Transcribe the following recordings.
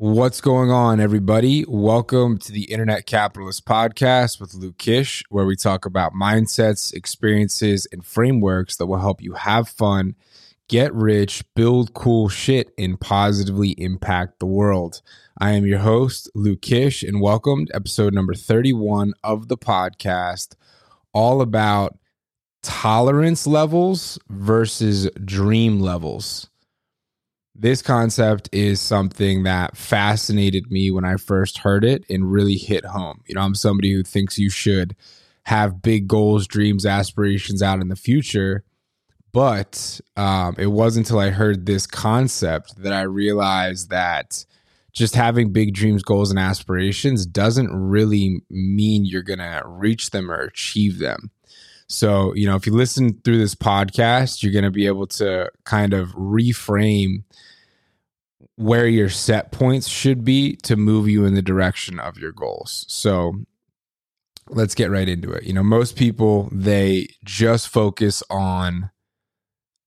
What's going on, everybody? Welcome to the Internet Capitalist Podcast with Luke Kish, where we talk about mindsets, experiences, and frameworks that will help you have fun, get rich, build cool shit, and positively impact the world. I am your host, Luke Kish, and welcome to episode number 31 of the podcast, all about tolerance levels versus dream levels this concept is something that fascinated me when I first heard it and really hit home. You know, I'm somebody who thinks you should have big goals, dreams, aspirations out in the future. But um, it wasn't until I heard this concept that I realized that just having big dreams, goals, and aspirations doesn't really mean you're going to reach them or achieve them. So, you know, if you listen through this podcast, you're going to be able to kind of reframe where your set points should be to move you in the direction of your goals. So, let's get right into it. You know, most people they just focus on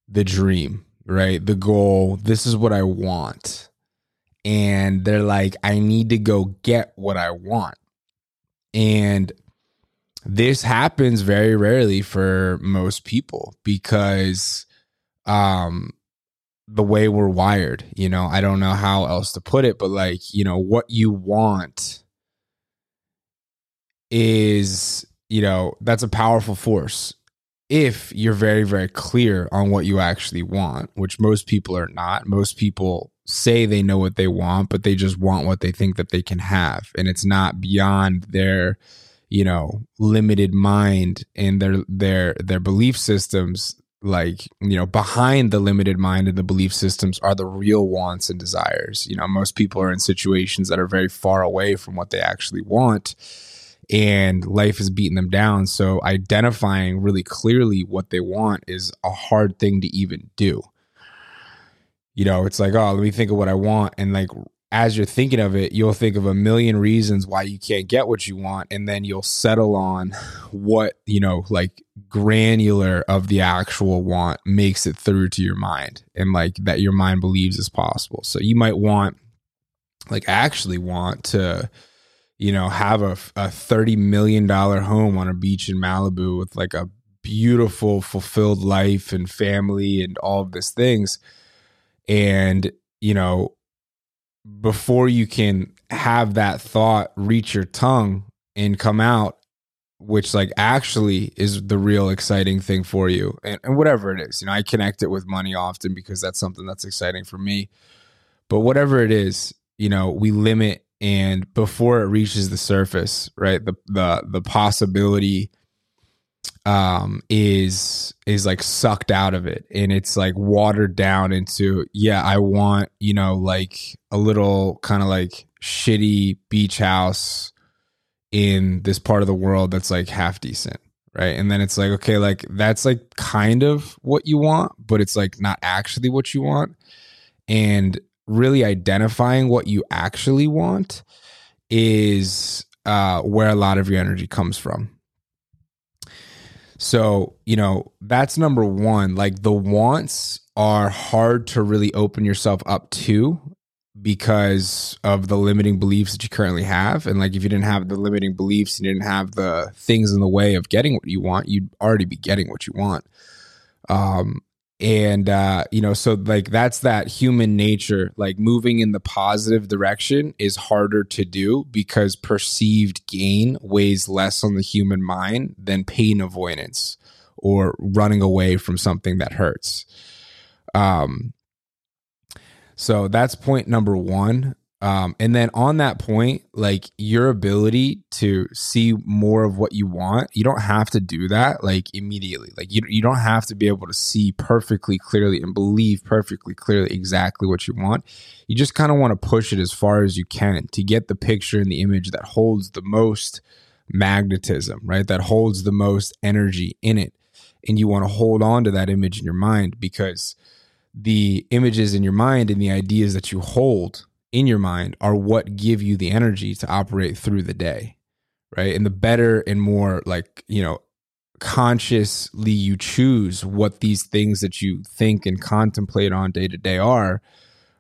the dream, right? The goal, this is what I want. And they're like, I need to go get what I want. And this happens very rarely for most people because um the way we're wired you know? I don't know how else to put it but like you know what you want is you know that's a powerful force if you're very very clear on what you actually want which most people are not. Most people say they know what they want but they just want what they think that they can have and it's not beyond their you know limited mind and their their their belief systems like you know behind the limited mind and the belief systems are the real wants and desires. You know most people are in situations that are very far away from what they actually want and life is beating them down. So identifying really clearly what they want is a hard thing to even do. You know it's like oh let me think of what i want and like as you're thinking of it, you'll think of a million reasons why you can't get what you want. And then you'll settle on what, you know, like granular of the actual want makes it through to your mind and like that your mind believes is possible. So you might want, like, actually want to, you know, have a, a $30 million home on a beach in Malibu with like a beautiful, fulfilled life and family and all of these things. And, you know, before you can have that thought reach your tongue and come out which like actually is the real exciting thing for you and, and, whatever it is you know i connect it with money often because that's something that's exciting for me. But whatever it is you know we limit and before it reaches the surface right the the the possibility um is is like sucked out of it. And it's like watered down into yeah i want you know like a little kind of like shitty beach house in this part of the world that's like half decent right? And then it's like okay like that's like kind of what you want but it's like not actually what you want. And really identifying what you actually want is uh where a lot of your energy comes from so, you know, that's number one. Like the wants are hard to really open yourself up to because of the limiting beliefs that you currently have. And like if you didn't have the limiting beliefs, you didn't have the things in the way of getting what you want, you'd already be getting what you want. Um, and uh you know so like that's that human nature like moving in the positive direction is harder to do because perceived gain weighs less on the human mind than pain avoidance or running away from something that hurts. Um so that's point number 1 um, and then on that point, like your ability to see more of what you want, you don't have to do that like immediately. Like you, you don't have to be able to see perfectly clearly and believe perfectly clearly exactly what you want. You just kind of want to push it as far as you can to get the picture and the image that holds the most magnetism, right? That holds the most energy in it. And you want to hold on to that image in your mind because the images in your mind and the ideas that you hold in your mind are what give you the energy to operate through the day right and the better and more like you know consciously you choose what these things that you think and contemplate on day to day are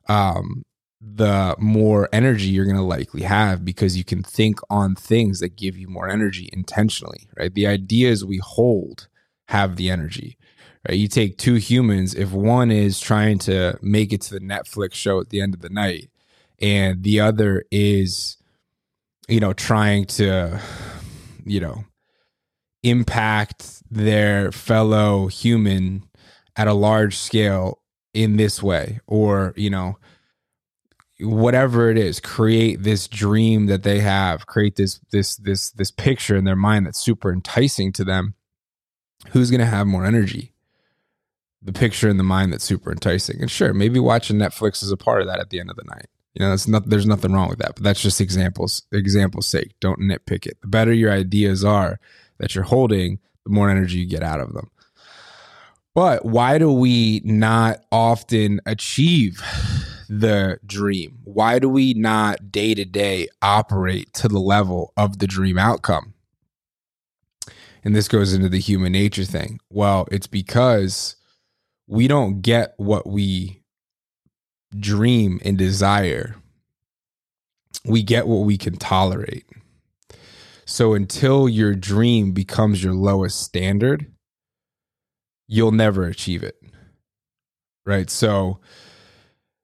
um the more energy you're going to likely have because you can think on things that give you more energy intentionally, right? The ideas we hold have the energy. Right? You take two humans, if one is trying to make it to the Netflix show at the end of the night and the other is you know trying to you know impact their fellow human at a large scale in this way or you know whatever it is create this dream that they have create this this this this picture in their mind that's super enticing to them. Who's going to have more energy? The picture in the mind that's super enticing. And sure maybe watching netflix is a part of that at the end of the night you know not there's nothing wrong with that but that's just examples examples sake don't nitpick it the better your ideas are that you're holding the more energy you get out of them but why do we not often achieve the dream? Why do we not day to day operate to the level of the dream outcome? And this goes into the human nature thing. Well, it's because we don't get what we dream and desire. We get what we can tolerate. So until your dream becomes your lowest standard, you'll never achieve it. Right? So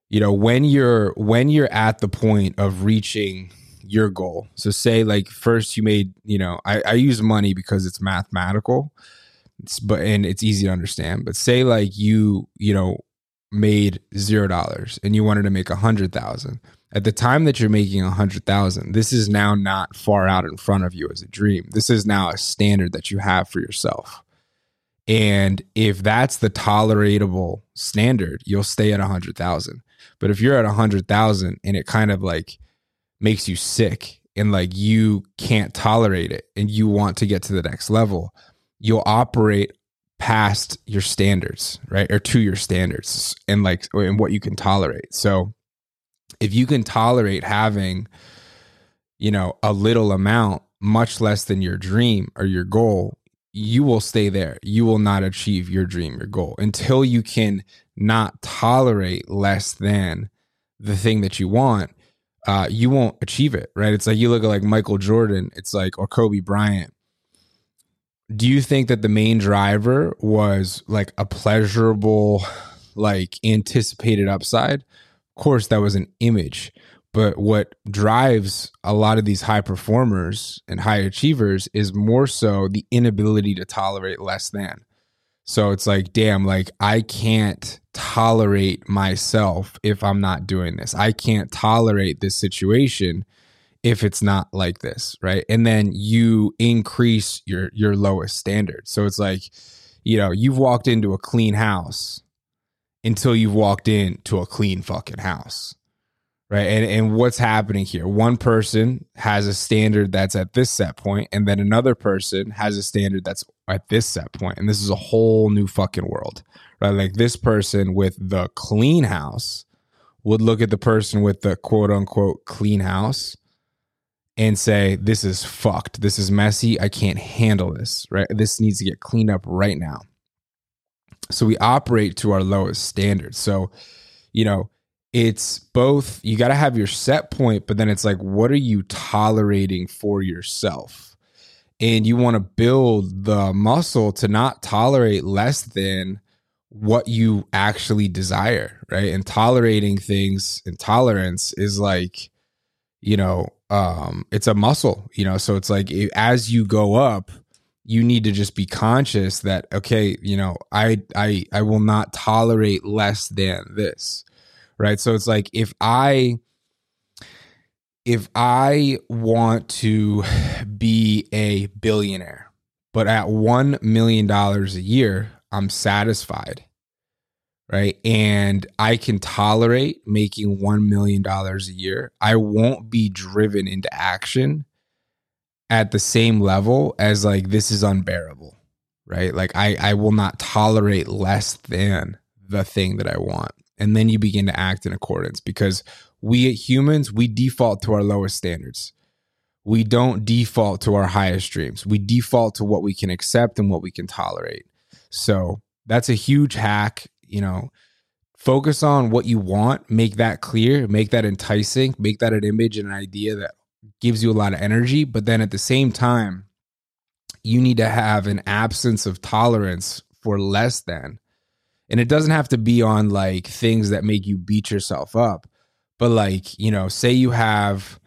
you know when you're when you're at the point of reaching your goal so say like first you made you know i, I use money because it's mathematical it's, but and it's easy to understand but say like you you know made zero dollars and you wanted to make a hundred thousand. At the time that you're making a hundred thousand this is now not far out in front of you as a dream. This is now a standard that you have for yourself. And if that's the tolerable standard you'll stay at a hundred thousand. But if you're at a hundred thousand and it kind of like makes you sick and like you can't tolerate it and you want to get to the next level, you'll operate past your standards, right? Or to your standards and like and what you can tolerate. So if you can tolerate having, you know, a little amount, much less than your dream or your goal, you will stay there. You will not achieve your dream, your goal until you can not tolerate less than the thing that you want. Uh, you won't achieve it, right? It's like you look at like Michael Jordan, it's like, or Kobe Bryant. Do you think that the main driver was like a pleasurable, like anticipated upside? Of course, that was an image. But what drives a lot of these high performers and high achievers is more so the inability to tolerate less than. So it's like, damn, like I can't tolerate myself if I'm not doing this. I can't tolerate this situation if it's not like this, right? And then you increase your your lowest standard. So it's like, you know, you've walked into a clean house until you've walked into a clean fucking house right and and what's happening here one person has a standard that's at this set point and then another person has a standard that's at this set point and this is a whole new fucking world right like this person with the clean house would look at the person with the quote unquote clean house and say this is fucked. This is messy. I can't handle this right? This needs to get cleaned up right now. So we operate to our lowest standards so you know it's both you got to have your set point but then it's like what are you tolerating for yourself? And you want to build the muscle to not tolerate less than what you actually desire right? And tolerating things and tolerance is like you know um it's a muscle you know? So it's like as you go up you need to just be conscious that okay you know i i i will not tolerate less than this right? So it's like if i if i want to be a billionaire but at 1 million dollars a year i'm satisfied right? And i can tolerate making 1 million dollars a year. I won't be driven into action at the same level as like this is unbearable right? Like i i will not tolerate less than the thing that i want. And then you begin to act in accordance because we humans we default to our lowest standards. We don't default to our highest dreams. We default to what we can accept and what we can tolerate. So that's a huge hack you know focus on what you want, make that clear, make that enticing, make that an image and an idea that gives you a lot of energy. But then at the same time, you need to have an absence of tolerance for less than. And it doesn't have to be on like things that make you beat yourself up, but like, you know, say you have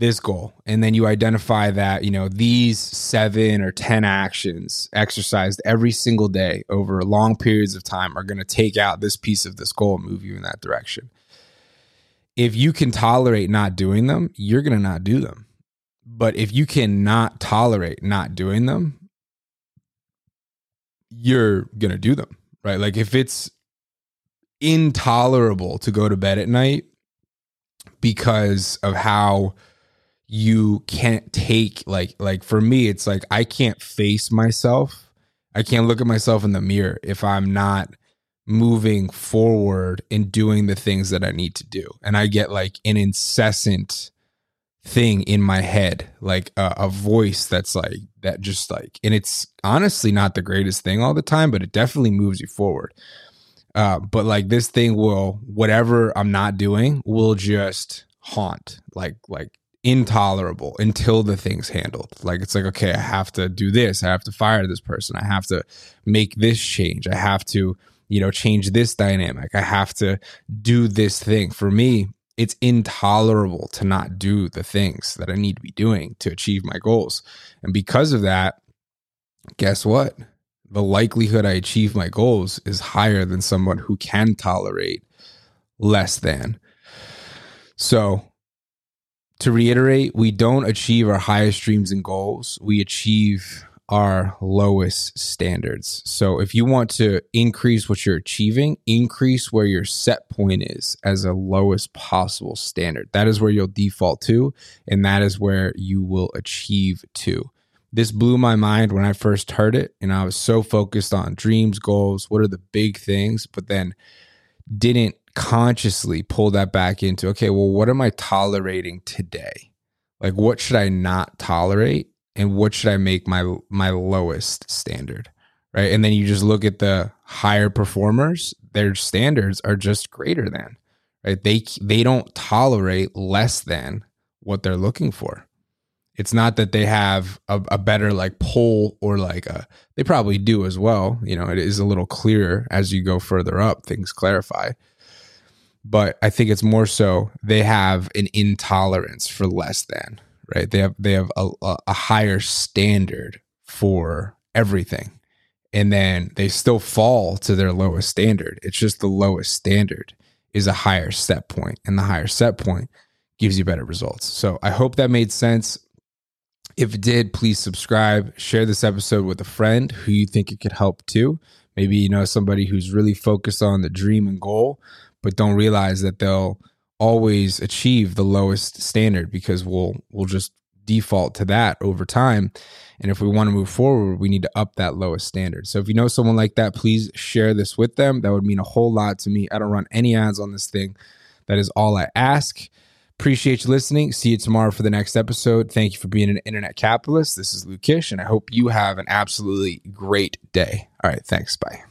this goal. And then you identify that you know these seven or ten actions exercised every single day over long periods of time are going to take out this piece of this goal and move you in that direction. If you can tolerate not doing them you're going to not do them. But if you cannot tolerate not doing them you're going to do them right? Like if it's intolerable to go to bed at night because of how you can't take like like for me it's like I can't face myself. I can't look at myself in the mirror if I'm not moving forward and doing the things that I need to do. And I get like an incessant thing in my head, like a, a, voice that's like that just like and it's honestly not the greatest thing all the time, but it definitely moves you forward. Uh, but like this thing will whatever I'm not doing will just haunt like like intolerable until the thing's handled. Like it's like, okay, I have to do this. I have to fire this person. I have to make this change. I have to, you know, change this dynamic. I have to do this thing. For me, it's intolerable to not do the things that I need to be doing to achieve my goals. And because of that, guess what? The likelihood I achieve my goals is higher than someone who can tolerate less than. So to reiterate, we don't achieve our highest dreams and goals. We achieve our lowest standards. So if you want to increase what you're achieving, increase where your set point is as a lowest possible standard. That is where you'll default to, and that is where you will achieve to. This blew my mind when I first heard it, and I was so focused on dreams, goals, what are the big things, but then didn't consciously pull that back into okay, well, what am I tolerating today? Like, what should I not tolerate, and what should I make my my lowest standard? Right, and then you just look at the higher performers; their standards are just greater than. Right, they they don't tolerate less than what they're looking for. It's not that they have a, a, better like pull or like a, they probably do as well. You know, it is a little clearer as you go further up, things clarify but I think it's more so they have an intolerance for less than, right? They have they have a, a higher standard for everything. And then they still fall to their lowest standard. It's just the lowest standard is a higher set point, and the higher set point gives you better results. So I hope that made sense. If it did, please subscribe, share this episode with a friend who you think it could help too. Maybe you know somebody who's really focused on the dream and goal, but don't realize that they'll always achieve the lowest standard because we'll we'll just default to that over time. And if we want to move forward, we need to up that lowest standard. So if you know someone like that, please share this with them. That would mean a whole lot to me. I don't run any ads on this thing. That is all I ask. Appreciate you listening. See you tomorrow for the next episode. Thank you for being an internet capitalist. This is Luke Kish, and I hope you have an absolutely great day. All right. Thanks. Bye.